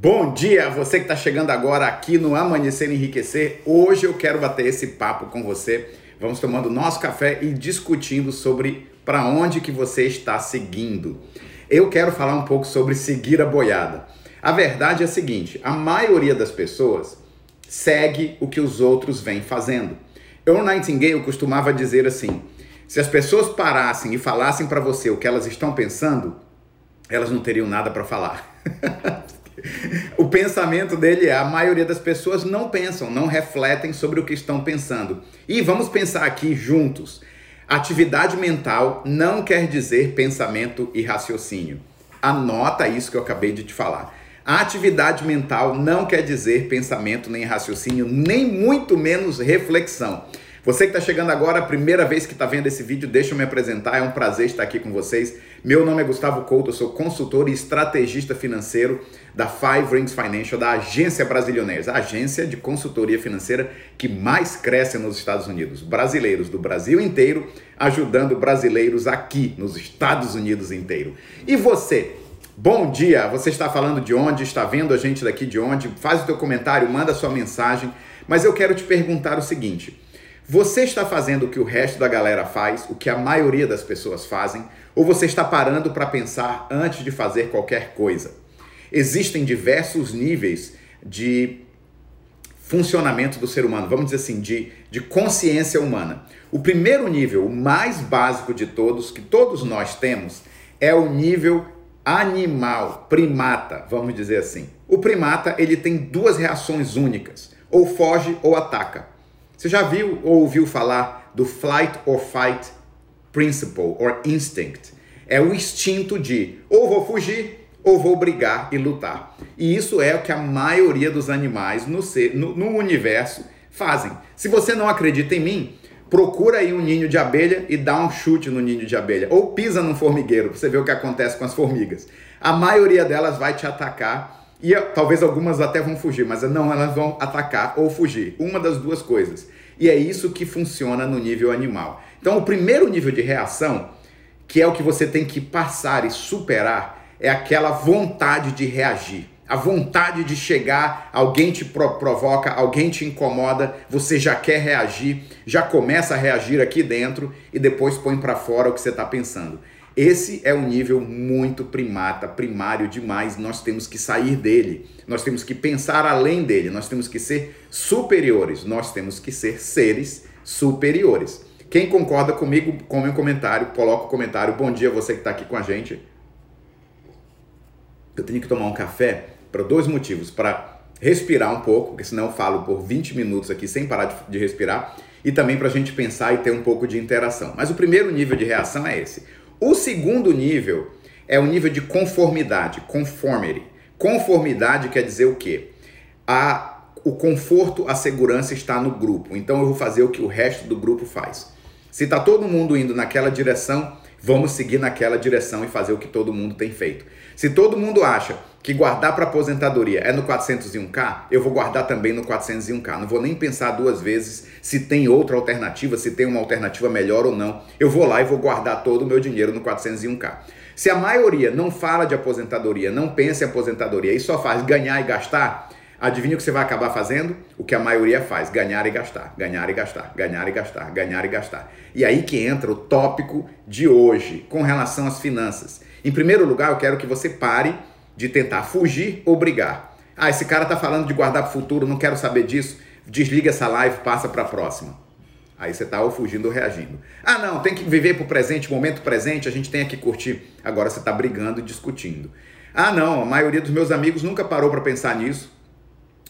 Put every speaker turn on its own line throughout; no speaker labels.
Bom dia, você que está chegando agora aqui no Amanhecer Enriquecer. Hoje eu quero bater esse papo com você. Vamos tomando nosso café e discutindo sobre para onde que você está seguindo. Eu quero falar um pouco sobre seguir a boiada. A verdade é a seguinte: a maioria das pessoas segue o que os outros vêm fazendo. Eu Nightingale costumava dizer assim: se as pessoas parassem e falassem para você o que elas estão pensando, elas não teriam nada para falar. o pensamento dele é: a maioria das pessoas não pensam, não refletem sobre o que estão pensando. E vamos pensar aqui juntos. Atividade mental não quer dizer pensamento e raciocínio. Anota isso que eu acabei de te falar. A atividade mental não quer dizer pensamento nem raciocínio, nem muito menos reflexão. Você que está chegando agora, a primeira vez que está vendo esse vídeo, deixa eu me apresentar. É um prazer estar aqui com vocês. Meu nome é Gustavo Couto, eu sou consultor e estrategista financeiro da Five Rings Financial, da Agência Brasilioneiros, a agência de consultoria financeira que mais cresce nos Estados Unidos. Brasileiros do Brasil inteiro ajudando brasileiros aqui nos Estados Unidos inteiro. E você? Bom dia! Você está falando de onde? Está vendo a gente daqui de onde? Faz o teu comentário, manda sua mensagem. Mas eu quero te perguntar o seguinte: você está fazendo o que o resto da galera faz, o que a maioria das pessoas fazem, ou você está parando para pensar antes de fazer qualquer coisa? Existem diversos níveis de funcionamento do ser humano, vamos dizer assim, de, de consciência humana. O primeiro nível, o mais básico de todos, que todos nós temos, é o nível animal, primata, vamos dizer assim. O primata, ele tem duas reações únicas, ou foge ou ataca. Você já viu ou ouviu falar do flight or fight principle or instinct? É o instinto de ou vou fugir ou vou brigar e lutar. E isso é o que a maioria dos animais no, ser, no, no universo fazem. Se você não acredita em mim, procura aí um ninho de abelha e dá um chute no ninho de abelha. Ou pisa num formigueiro para você ver o que acontece com as formigas. A maioria delas vai te atacar e talvez algumas até vão fugir, mas não, elas vão atacar ou fugir. Uma das duas coisas. E é isso que funciona no nível animal. Então, o primeiro nível de reação, que é o que você tem que passar e superar, é aquela vontade de reagir. A vontade de chegar, alguém te provoca, alguém te incomoda, você já quer reagir, já começa a reagir aqui dentro e depois põe para fora o que você está pensando. Esse é um nível muito primata, primário demais. Nós temos que sair dele. Nós temos que pensar além dele. Nós temos que ser superiores. Nós temos que ser seres superiores. Quem concorda comigo, come um comentário, coloca o um comentário. Bom dia, você que está aqui com a gente. Eu tenho que tomar um café para dois motivos: para respirar um pouco, porque senão eu falo por 20 minutos aqui sem parar de, de respirar, e também para a gente pensar e ter um pouco de interação. Mas o primeiro nível de reação é esse o segundo nível é o nível de conformidade, conformity. Conformidade quer dizer o quê? A, o conforto, a segurança está no grupo. Então eu vou fazer o que o resto do grupo faz. Se está todo mundo indo naquela direção, vamos seguir naquela direção e fazer o que todo mundo tem feito. Se todo mundo acha que guardar para aposentadoria é no 401k, eu vou guardar também no 401k. Não vou nem pensar duas vezes se tem outra alternativa, se tem uma alternativa melhor ou não. Eu vou lá e vou guardar todo o meu dinheiro no 401k. Se a maioria não fala de aposentadoria, não pensa em aposentadoria e só faz ganhar e gastar, adivinha o que você vai acabar fazendo? O que a maioria faz: ganhar e gastar, ganhar e gastar, ganhar e gastar, ganhar e gastar. E aí que entra o tópico de hoje com relação às finanças. Em primeiro lugar, eu quero que você pare de tentar fugir ou brigar. Ah, esse cara tá falando de guardar para o futuro, não quero saber disso. Desliga essa live, passa para a próxima. Aí você tá ou fugindo ou reagindo. Ah, não, tem que viver pro presente, momento presente, a gente tem que curtir. Agora você tá brigando e discutindo. Ah, não, a maioria dos meus amigos nunca parou para pensar nisso.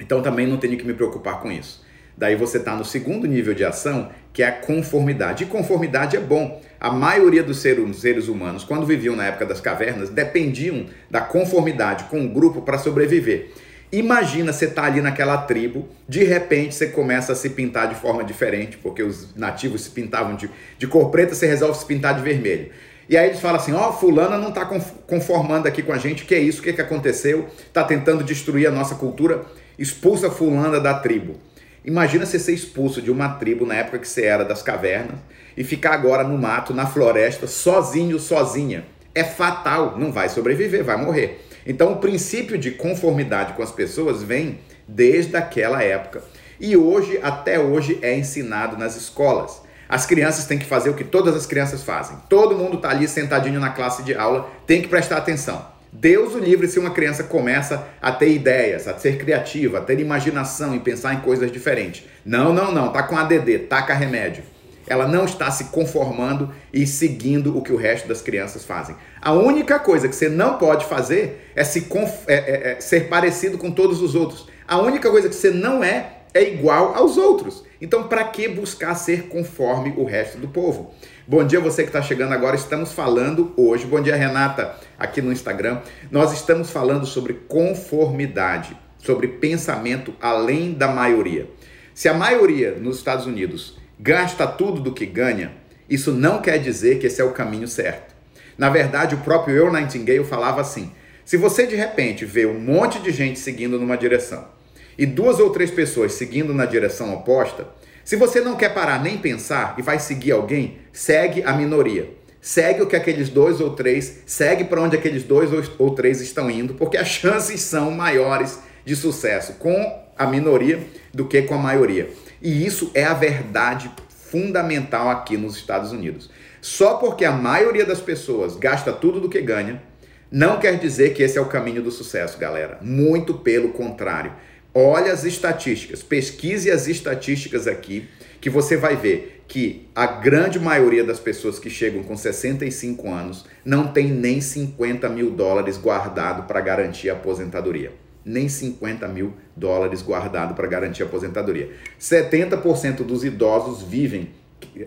Então também não tenho que me preocupar com isso. Daí você está no segundo nível de ação, que é a conformidade. E conformidade é bom. A maioria dos seres humanos, quando viviam na época das cavernas, dependiam da conformidade com o grupo para sobreviver. Imagina você tá ali naquela tribo, de repente você começa a se pintar de forma diferente, porque os nativos se pintavam de, de cor preta, você resolve se pintar de vermelho. E aí eles falam assim: ó, oh, fulana não está conformando aqui com a gente, que é isso, o que, que aconteceu? Está tentando destruir a nossa cultura, expulsa fulana da tribo. Imagina você ser expulso de uma tribo na época que você era das cavernas e ficar agora no mato, na floresta, sozinho, sozinha. É fatal, não vai sobreviver, vai morrer. Então, o princípio de conformidade com as pessoas vem desde aquela época. E hoje, até hoje, é ensinado nas escolas. As crianças têm que fazer o que todas as crianças fazem. Todo mundo está ali sentadinho na classe de aula, tem que prestar atenção. Deus o livre se uma criança começa a ter ideias, a ser criativa, a ter imaginação e pensar em coisas diferentes. Não, não, não, tá com ADD, taca remédio. Ela não está se conformando e seguindo o que o resto das crianças fazem. A única coisa que você não pode fazer é, se é, é, é ser parecido com todos os outros. A única coisa que você não é é igual aos outros. Então, para que buscar ser conforme o resto do povo? Bom dia, você que está chegando agora. Estamos falando hoje. Bom dia, Renata, aqui no Instagram. Nós estamos falando sobre conformidade, sobre pensamento além da maioria. Se a maioria nos Estados Unidos gasta tudo do que ganha, isso não quer dizer que esse é o caminho certo. Na verdade, o próprio Earl Nightingale falava assim: se você de repente vê um monte de gente seguindo numa direção e duas ou três pessoas seguindo na direção oposta, se você não quer parar nem pensar e vai seguir alguém, segue a minoria. Segue o que aqueles dois ou três, segue para onde aqueles dois ou três estão indo, porque as chances são maiores de sucesso com a minoria do que com a maioria. E isso é a verdade fundamental aqui nos Estados Unidos. Só porque a maioria das pessoas gasta tudo do que ganha, não quer dizer que esse é o caminho do sucesso, galera. Muito pelo contrário. Olha as estatísticas, pesquise as estatísticas aqui, que você vai ver que a grande maioria das pessoas que chegam com 65 anos não tem nem 50 mil dólares guardado para garantir a aposentadoria nem 50 mil dólares guardado para garantir a aposentadoria. 70% dos idosos vivem,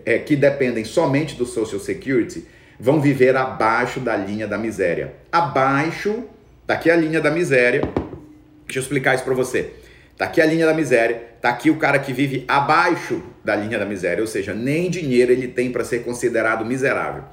é, que dependem somente do Social Security, vão viver abaixo da linha da miséria. Abaixo, tá aqui a linha da miséria. Deixa eu explicar isso para você. Tá aqui a linha da miséria, tá aqui o cara que vive abaixo da linha da miséria, ou seja, nem dinheiro ele tem para ser considerado miserável.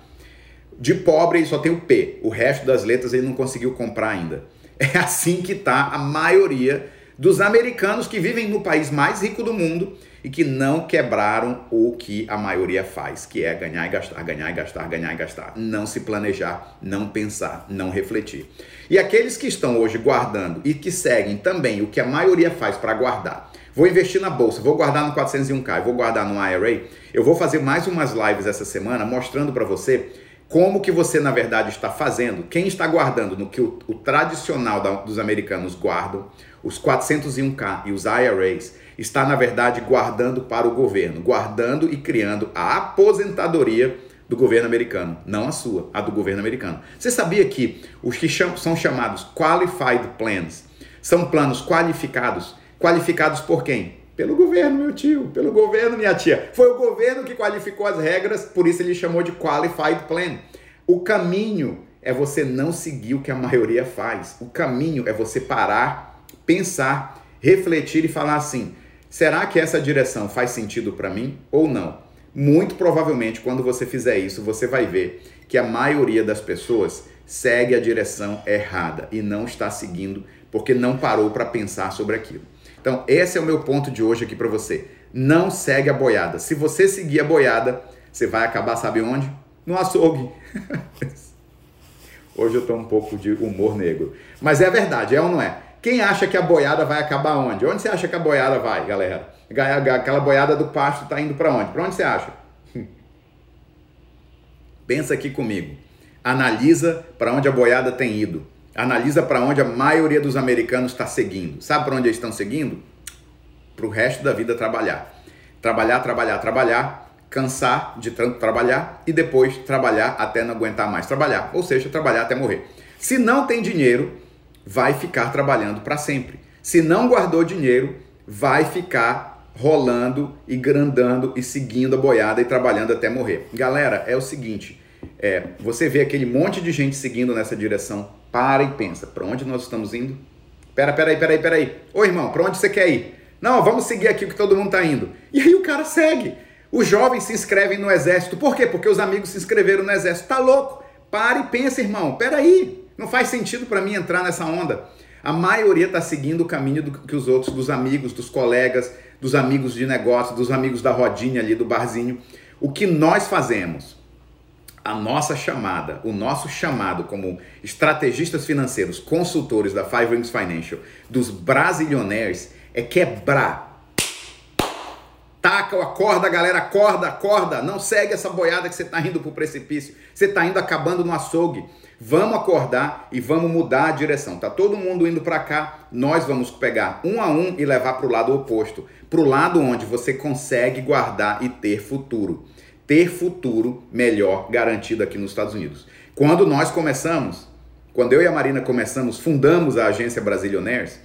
De pobre ele só tem o P, o resto das letras ele não conseguiu comprar ainda. É assim que está a maioria dos americanos que vivem no país mais rico do mundo e que não quebraram o que a maioria faz, que é ganhar e gastar, ganhar e gastar, ganhar e gastar. Não se planejar, não pensar, não refletir. E aqueles que estão hoje guardando e que seguem também o que a maioria faz para guardar. Vou investir na bolsa, vou guardar no 401k, vou guardar no IRA. Eu vou fazer mais umas lives essa semana mostrando para você como que você na verdade está fazendo, quem está guardando no que o, o tradicional da, dos americanos guardam, os 401k e os IRAs, está na verdade guardando para o governo, guardando e criando a aposentadoria do governo americano, não a sua, a do governo americano. Você sabia que os que são chamados qualified plans são planos qualificados? Qualificados por quem? Pelo governo, meu tio, pelo governo, minha tia. Foi o governo que qualificou as regras, por isso ele chamou de Qualified Plan. O caminho é você não seguir o que a maioria faz. O caminho é você parar, pensar, refletir e falar assim: será que essa direção faz sentido para mim ou não? Muito provavelmente, quando você fizer isso, você vai ver que a maioria das pessoas segue a direção errada e não está seguindo porque não parou para pensar sobre aquilo. Então, esse é o meu ponto de hoje aqui para você. Não segue a boiada. Se você seguir a boiada, você vai acabar, sabe onde? No açougue. hoje eu tô um pouco de humor negro. Mas é verdade, é ou não é? Quem acha que a boiada vai acabar onde? Onde você acha que a boiada vai, galera? Aquela boiada do pasto tá indo para onde? Para onde você acha? Pensa aqui comigo. Analisa para onde a boiada tem ido. Analisa para onde a maioria dos americanos está seguindo. Sabe para onde eles estão seguindo? Para o resto da vida trabalhar. Trabalhar, trabalhar, trabalhar, cansar de tanto trabalhar e depois trabalhar até não aguentar mais trabalhar. Ou seja, trabalhar até morrer. Se não tem dinheiro, vai ficar trabalhando para sempre. Se não guardou dinheiro, vai ficar rolando e grandando e seguindo a boiada e trabalhando até morrer. Galera, é o seguinte, é, você vê aquele monte de gente seguindo nessa direção, para e pensa, para onde nós estamos indo? Pera, pera aí, pera aí, pera aí. Ô irmão, para onde você quer ir? Não, vamos seguir aqui o que todo mundo está indo. E aí o cara segue. Os jovens se inscrevem no exército. Por quê? Porque os amigos se inscreveram no exército. Tá louco? Para e pensa, irmão. Pera aí. Não faz sentido para mim entrar nessa onda. A maioria está seguindo o caminho do que os outros, dos amigos, dos colegas, dos amigos de negócio, dos amigos da rodinha ali, do barzinho. O que nós fazemos? a nossa chamada, o nosso chamado como estrategistas financeiros, consultores da Five Rings Financial, dos brasilionaires, é quebrar. Taca, acorda, galera, acorda, acorda. Não segue essa boiada que você está indo para o precipício. Você está indo acabando no açougue. Vamos acordar e vamos mudar a direção. Tá todo mundo indo para cá, nós vamos pegar um a um e levar para o lado oposto, para o lado onde você consegue guardar e ter futuro ter futuro melhor garantido aqui nos Estados Unidos. Quando nós começamos, quando eu e a Marina começamos, fundamos a agência Brasilionaires,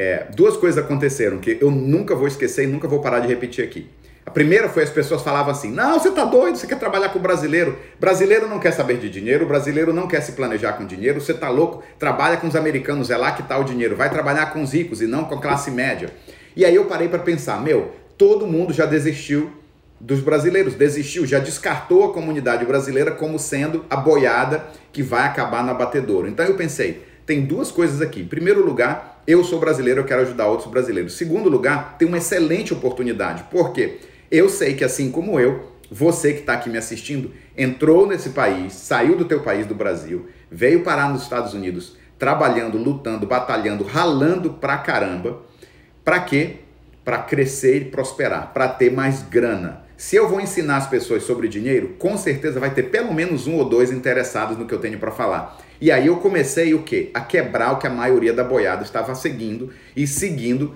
é, duas coisas aconteceram que eu nunca vou esquecer e nunca vou parar de repetir aqui. A primeira foi as pessoas falavam assim: não, você tá doido, você quer trabalhar com brasileiro. Brasileiro não quer saber de dinheiro, brasileiro não quer se planejar com dinheiro, você tá louco, trabalha com os americanos, é lá que tá o dinheiro, vai trabalhar com os ricos e não com a classe média. E aí eu parei para pensar: meu, todo mundo já desistiu dos brasileiros, desistiu, já descartou a comunidade brasileira como sendo a boiada que vai acabar na batedouro. Então eu pensei, tem duas coisas aqui. Em primeiro lugar, eu sou brasileiro, eu quero ajudar outros brasileiros. Em segundo lugar, tem uma excelente oportunidade. Por quê? Eu sei que assim como eu, você que está aqui me assistindo, entrou nesse país, saiu do teu país, do Brasil, veio parar nos Estados Unidos, trabalhando, lutando, batalhando, ralando pra caramba. Pra quê? Para crescer e prosperar, para ter mais grana se eu vou ensinar as pessoas sobre dinheiro, com certeza vai ter pelo menos um ou dois interessados no que eu tenho para falar. E aí eu comecei o quê? A quebrar o que a maioria da boiada estava seguindo e seguindo,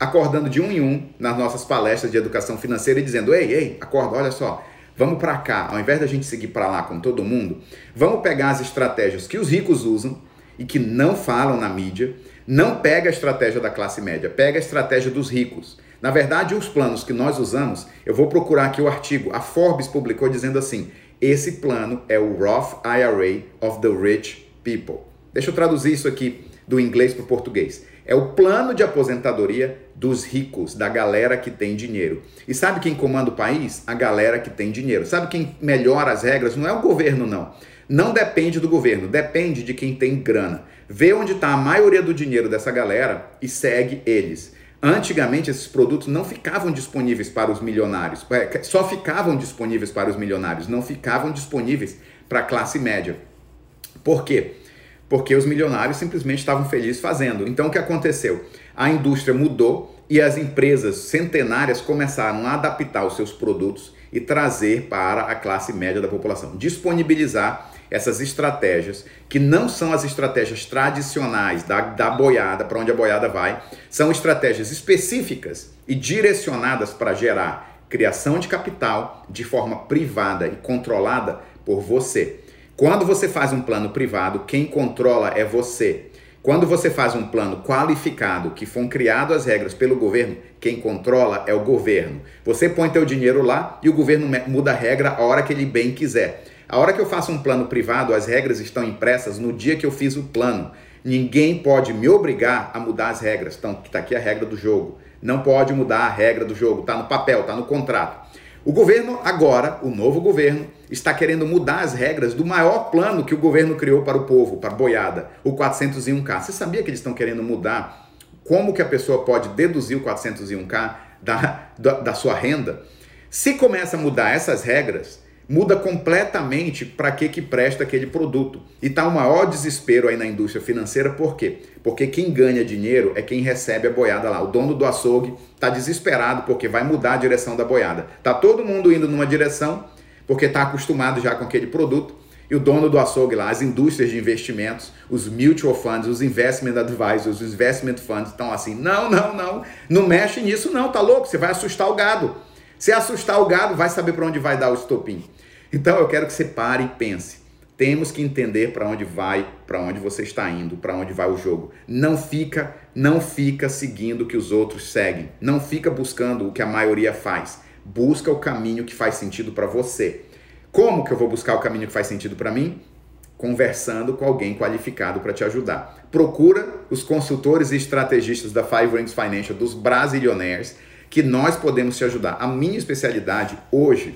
acordando de um em um nas nossas palestras de educação financeira e dizendo: "Ei, ei, acorda, olha só, vamos para cá, ao invés da gente seguir para lá com todo mundo, vamos pegar as estratégias que os ricos usam e que não falam na mídia, não pega a estratégia da classe média, pega a estratégia dos ricos. Na verdade, os planos que nós usamos, eu vou procurar aqui o artigo, a Forbes publicou dizendo assim: esse plano é o Roth IRA of the Rich People. Deixa eu traduzir isso aqui do inglês para o português. É o plano de aposentadoria dos ricos, da galera que tem dinheiro. E sabe quem comanda o país? A galera que tem dinheiro. Sabe quem melhora as regras? Não é o governo, não. Não depende do governo, depende de quem tem grana. Vê onde está a maioria do dinheiro dessa galera e segue eles. Antigamente, esses produtos não ficavam disponíveis para os milionários, é, só ficavam disponíveis para os milionários, não ficavam disponíveis para a classe média. Por quê? Porque os milionários simplesmente estavam felizes fazendo. Então, o que aconteceu? A indústria mudou e as empresas centenárias começaram a adaptar os seus produtos e trazer para a classe média da população, disponibilizar essas estratégias, que não são as estratégias tradicionais da, da boiada, para onde a boiada vai, são estratégias específicas e direcionadas para gerar criação de capital de forma privada e controlada por você. Quando você faz um plano privado, quem controla é você. Quando você faz um plano qualificado, que foram criadas as regras pelo governo, quem controla é o governo. Você põe teu dinheiro lá e o governo muda a regra a hora que ele bem quiser. A hora que eu faço um plano privado, as regras estão impressas no dia que eu fiz o plano. Ninguém pode me obrigar a mudar as regras. Então, está aqui a regra do jogo. Não pode mudar a regra do jogo. Está no papel, está no contrato. O governo agora, o novo governo, está querendo mudar as regras do maior plano que o governo criou para o povo, para a boiada, o 401k. Você sabia que eles estão querendo mudar como que a pessoa pode deduzir o 401k da, da, da sua renda? Se começa a mudar essas regras, muda completamente para que que presta aquele produto. E tá o um maior desespero aí na indústria financeira, por quê? Porque quem ganha dinheiro é quem recebe a boiada lá. O dono do açougue tá desesperado porque vai mudar a direção da boiada. Tá todo mundo indo numa direção porque tá acostumado já com aquele produto. E o dono do açougue lá, as indústrias de investimentos, os mutual funds, os investment advisors, os investment funds estão assim: não, não, não, não mexe nisso, não, tá louco? Você vai assustar o gado. Se assustar o gado, vai saber para onde vai dar o estopim. Então eu quero que você pare e pense. Temos que entender para onde vai, para onde você está indo, para onde vai o jogo. Não fica, não fica seguindo o que os outros seguem. Não fica buscando o que a maioria faz. Busca o caminho que faz sentido para você. Como que eu vou buscar o caminho que faz sentido para mim? Conversando com alguém qualificado para te ajudar. Procura os consultores e estrategistas da Five Rings Financial, dos brasilionaires, que nós podemos te ajudar. A minha especialidade hoje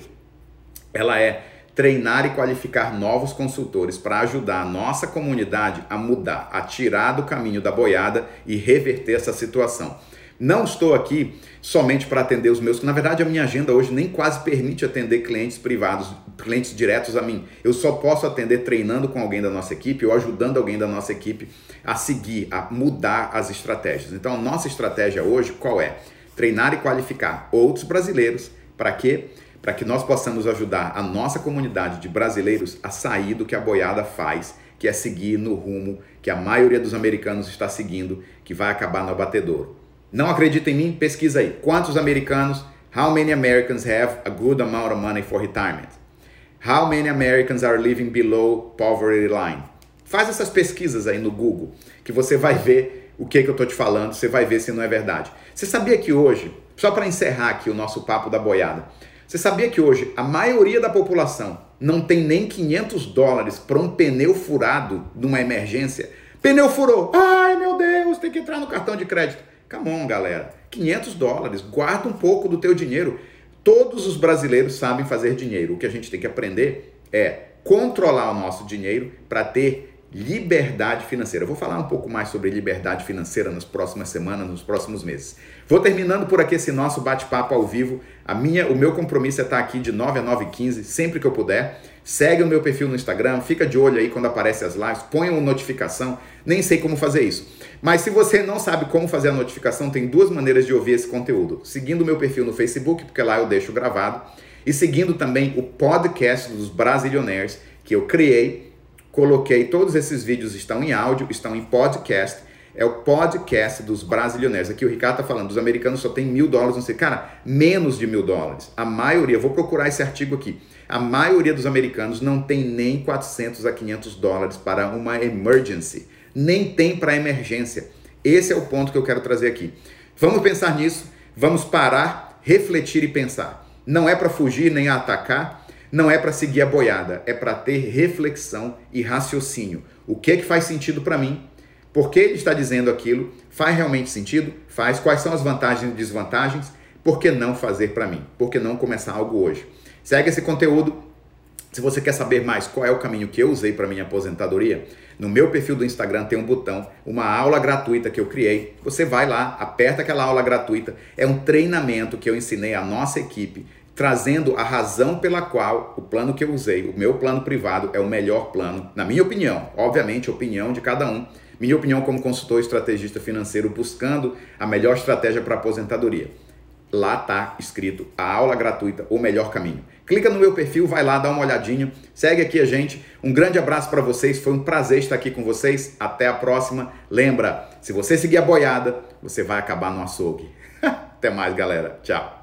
ela é treinar e qualificar novos consultores para ajudar a nossa comunidade a mudar, a tirar do caminho da boiada e reverter essa situação. Não estou aqui somente para atender os meus, na verdade a minha agenda hoje nem quase permite atender clientes privados, clientes diretos a mim. Eu só posso atender treinando com alguém da nossa equipe ou ajudando alguém da nossa equipe a seguir, a mudar as estratégias. Então a nossa estratégia hoje qual é? Treinar e qualificar outros brasileiros para quê? Para que nós possamos ajudar a nossa comunidade de brasileiros a sair do que a boiada faz, que é seguir no rumo que a maioria dos americanos está seguindo, que vai acabar no abatedouro. Não acredita em mim? Pesquisa aí. Quantos americanos? How many Americans have a good amount of money for retirement? How many Americans are living below poverty line? Faz essas pesquisas aí no Google, que você vai ver o que, que eu estou te falando, você vai ver se não é verdade. Você sabia que hoje, só para encerrar aqui o nosso papo da boiada, você sabia que hoje a maioria da população não tem nem 500 dólares para um pneu furado numa emergência? Pneu furou! Ai meu Deus, tem que entrar no cartão de crédito. Come on, galera. 500 dólares, guarda um pouco do teu dinheiro. Todos os brasileiros sabem fazer dinheiro. O que a gente tem que aprender é controlar o nosso dinheiro para ter liberdade financeira. Eu vou falar um pouco mais sobre liberdade financeira nas próximas semanas, nos próximos meses. Vou terminando por aqui esse nosso bate-papo ao vivo. A minha, o meu compromisso é estar aqui de 9 a 9 e 15, sempre que eu puder. Segue o meu perfil no Instagram, fica de olho aí quando aparecem as lives, põe uma notificação. Nem sei como fazer isso. Mas se você não sabe como fazer a notificação, tem duas maneiras de ouvir esse conteúdo. Seguindo o meu perfil no Facebook, porque lá eu deixo gravado, e seguindo também o podcast dos Brasilionaires que eu criei, coloquei, todos esses vídeos estão em áudio, estão em podcast, é o podcast dos Brasilionaires. Aqui o Ricardo está falando, dos americanos só tem mil dólares, não sei, cara, menos de mil dólares. A maioria, vou procurar esse artigo aqui, a maioria dos americanos não tem nem 400 a 500 dólares para uma emergency nem tem para emergência. Esse é o ponto que eu quero trazer aqui. Vamos pensar nisso, vamos parar, refletir e pensar. Não é para fugir nem atacar, não é para seguir a boiada, é para ter reflexão e raciocínio. O que é que faz sentido para mim? Por que ele está dizendo aquilo? Faz realmente sentido? Faz. Quais são as vantagens e desvantagens? Por que não fazer para mim? Por que não começar algo hoje? Segue esse conteúdo. Se você quer saber mais qual é o caminho que eu usei para minha aposentadoria, no meu perfil do Instagram tem um botão, uma aula gratuita que eu criei. Você vai lá, aperta aquela aula gratuita. É um treinamento que eu ensinei à nossa equipe, trazendo a razão pela qual o plano que eu usei, o meu plano privado, é o melhor plano, na minha opinião. Obviamente, opinião de cada um. Minha opinião como consultor estrategista financeiro buscando a melhor estratégia para aposentadoria. Lá está escrito a aula gratuita, o melhor caminho. Clica no meu perfil, vai lá, dá uma olhadinha, segue aqui a gente. Um grande abraço para vocês, foi um prazer estar aqui com vocês. Até a próxima. Lembra, se você seguir a boiada, você vai acabar no açougue. Até mais, galera. Tchau.